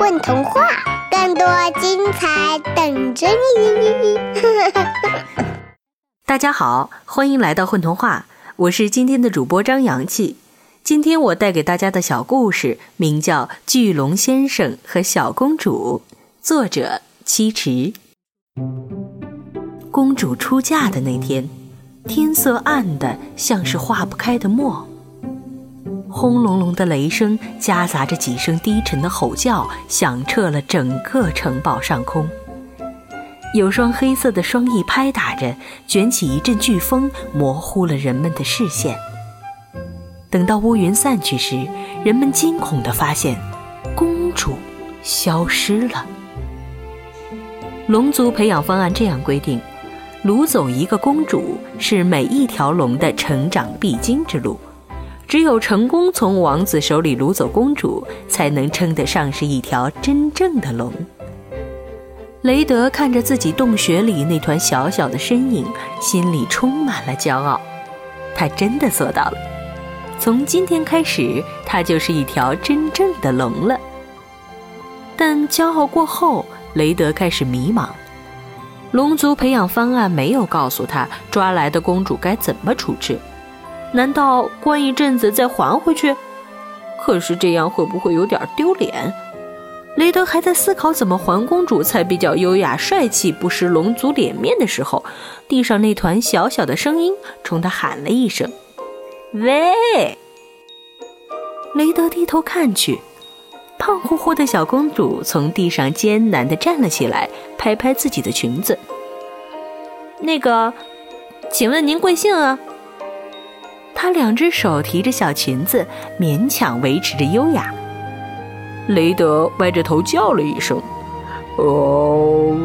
混童话，更多精彩等着你！大家好，欢迎来到混童话，我是今天的主播张阳气。今天我带给大家的小故事名叫《巨龙先生和小公主》，作者七池。公主出嫁的那天，天色暗的像是化不开的墨。轰隆隆的雷声夹杂着几声低沉的吼叫，响彻了整个城堡上空。有双黑色的双翼拍打着，卷起一阵飓风，模糊了人们的视线。等到乌云散去时，人们惊恐地发现，公主消失了。龙族培养方案这样规定：掳走一个公主是每一条龙的成长必经之路。只有成功从王子手里掳走公主，才能称得上是一条真正的龙。雷德看着自己洞穴里那团小小的身影，心里充满了骄傲。他真的做到了。从今天开始，他就是一条真正的龙了。但骄傲过后，雷德开始迷茫。龙族培养方案没有告诉他抓来的公主该怎么处置。难道关一阵子再还回去？可是这样会不会有点丢脸？雷德还在思考怎么还公主才比较优雅帅气，不失龙族脸面的时候，地上那团小小的声音冲他喊了一声：“喂！”雷德低头看去，胖乎乎的小公主从地上艰难地站了起来，拍拍自己的裙子。那个，请问您贵姓啊？她两只手提着小裙子，勉强维持着优雅。雷德歪着头叫了一声：“哦，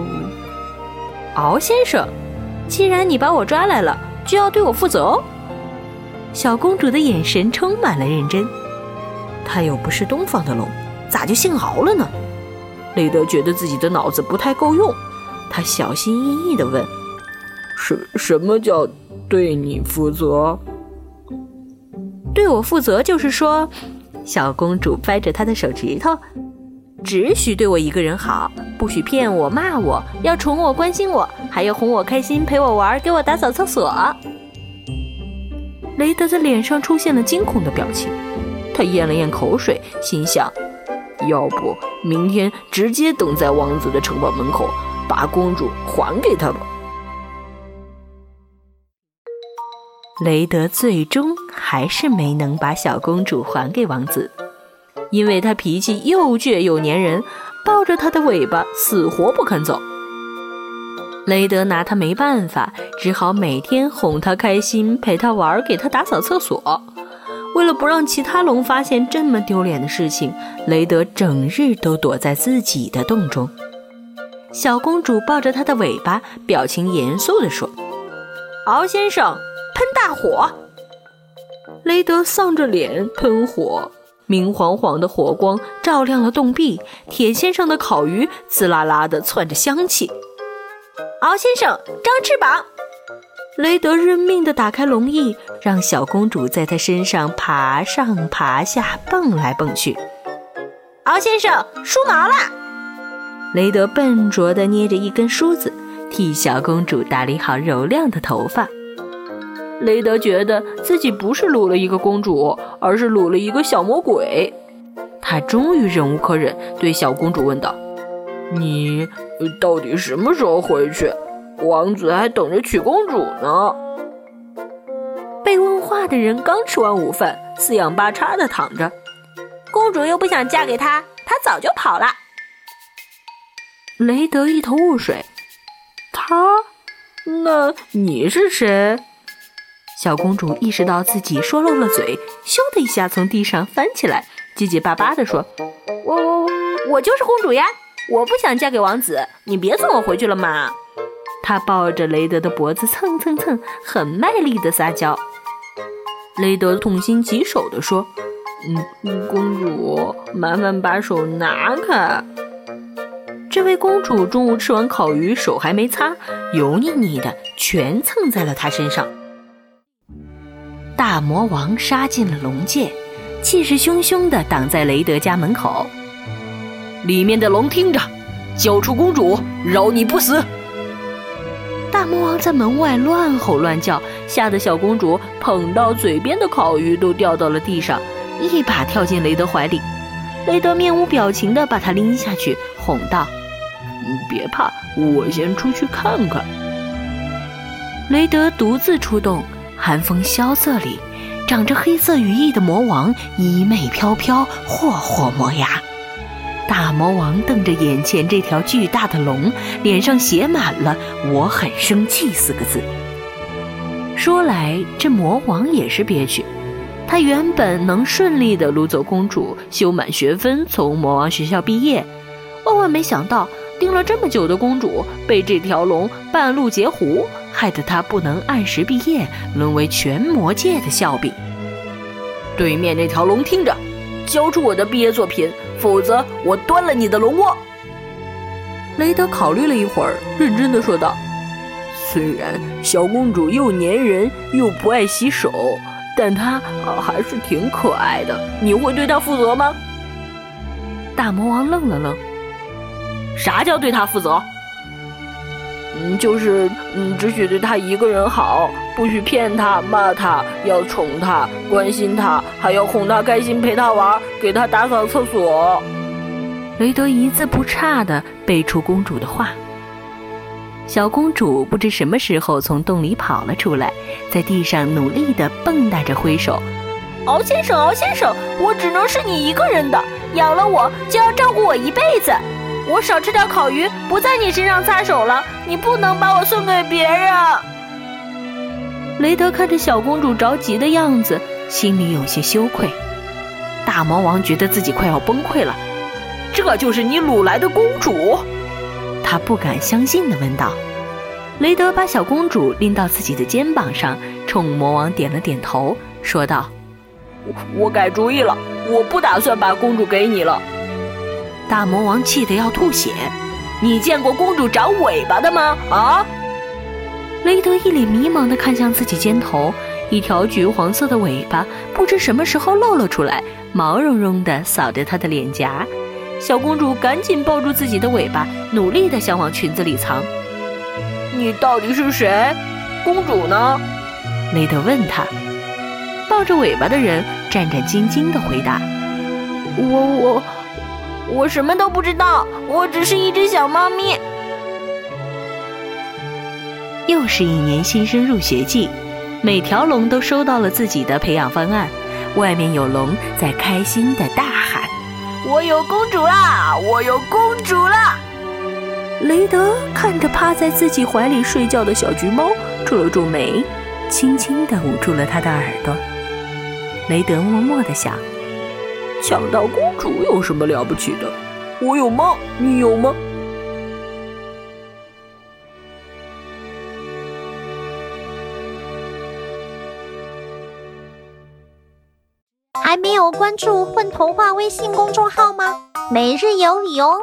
敖先生，既然你把我抓来了，就要对我负责哦。”小公主的眼神充满了认真。她又不是东方的龙，咋就姓敖了呢？雷德觉得自己的脑子不太够用，他小心翼翼地问：“什什么叫对你负责？”对我负责，就是说，小公主掰着她的手指头，只许对我一个人好，不许骗我、骂我，要宠我、关心我，还要哄我开心、陪我玩、给我打扫厕所。雷德的脸上出现了惊恐的表情，他咽了咽口水，心想：要不明天直接等在王子的城堡门口，把公主还给他吧。雷德最终还是没能把小公主还给王子，因为他脾气又倔又粘人，抱着她的尾巴死活不肯走。雷德拿他没办法，只好每天哄她开心，陪她玩，给她打扫厕所。为了不让其他龙发现这么丢脸的事情，雷德整日都躲在自己的洞中。小公主抱着他的尾巴，表情严肃地说：“敖先生。”大火！雷德丧着脸喷火，明晃晃的火光照亮了洞壁，铁签上的烤鱼滋啦啦的窜着香气。敖先生，张翅膀！雷德认命的打开龙翼，让小公主在他身上爬上爬下，蹦来蹦去。敖先生，梳毛啦！雷德笨拙的捏着一根梳子，替小公主打理好柔亮的头发。雷德觉得自己不是掳了一个公主，而是掳了一个小魔鬼。他终于忍无可忍，对小公主问道：“你到底什么时候回去？王子还等着娶公主呢。”被问话的人刚吃完午饭，四仰八叉的躺着。公主又不想嫁给他，他早就跑了。雷德一头雾水：“他？那你是谁？”小公主意识到自己说漏了嘴，咻的一下从地上翻起来，结结巴巴地说：“我我我就是公主呀！我不想嫁给王子，你别送我回去了嘛！”她抱着雷德的脖子蹭蹭蹭，很卖力地撒娇。雷德痛心疾首地说：“嗯，公主，麻烦把手拿开。”这位公主中午吃完烤鱼，手还没擦，油腻腻的，全蹭在了她身上。大魔王杀进了龙界，气势汹汹地挡在雷德家门口。里面的龙听着，交出公主，饶你不死！大魔王在门外乱吼乱叫，吓得小公主捧到嘴边的烤鱼都掉到了地上，一把跳进雷德怀里。雷德面无表情地把她拎下去，哄道：“别怕，我先出去看看。”雷德独自出动，寒风萧瑟里，长着黑色羽翼的魔王衣袂飘飘，霍霍磨牙。大魔王瞪着眼前这条巨大的龙，脸上写满了“我很生气”四个字。说来这魔王也是憋屈，他原本能顺利的掳走公主，修满学分，从魔王学校毕业，万万没想到盯了这么久的公主被这条龙半路截胡，害得他不能按时毕业，沦为全魔界的笑柄。对面那条龙听着，交出我的毕业作品。否则，我端了你的龙窝。雷德考虑了一会儿，认真的说道：“虽然小公主又粘人又不爱洗手，但她还是挺可爱的。你会对她负责吗？”大魔王愣了愣：“啥叫对她负责？”“嗯，就是嗯，只许对他一个人好，不许骗他、骂他，要宠他、关心他，还要哄他开心，陪他玩，给他打扫厕所。”雷德一字不差地背出公主的话。小公主不知什么时候从洞里跑了出来，在地上努力地蹦跶着挥手：“敖先生，敖先生，我只能是你一个人的，养了我就要照顾我一辈子。我少吃点烤鱼，不在你身上擦手了，你不能把我送给别人。”雷德看着小公主着急的样子，心里有些羞愧。大魔王觉得自己快要崩溃了。这就是你掳来的公主？他不敢相信地问道。雷德把小公主拎到自己的肩膀上，冲魔王点了点头，说道：“我改主意了，我不打算把公主给你了。”大魔王气得要吐血：“你见过公主长尾巴的吗？啊？”雷德一脸迷茫地看向自己肩头，一条橘黄色的尾巴不知什么时候露了出来，毛茸茸的扫着他的脸颊。小公主赶紧抱住自己的尾巴，努力地想往裙子里藏。你到底是谁？公主呢？雷德问他。抱着尾巴的人战战兢兢地回答：“我我我什么都不知道，我只是一只小猫咪。”又是一年新生入学季，每条龙都收到了自己的培养方案，外面有龙在开心的大喊。我有公主啦！我有公主啦！雷德看着趴在自己怀里睡觉的小橘猫，皱了皱眉，轻轻地捂住了他的耳朵。雷德默默地想：抢到公主有什么了不起的？我有吗？你有吗？还没有关注“混童话”微信公众号吗？每日有礼哦！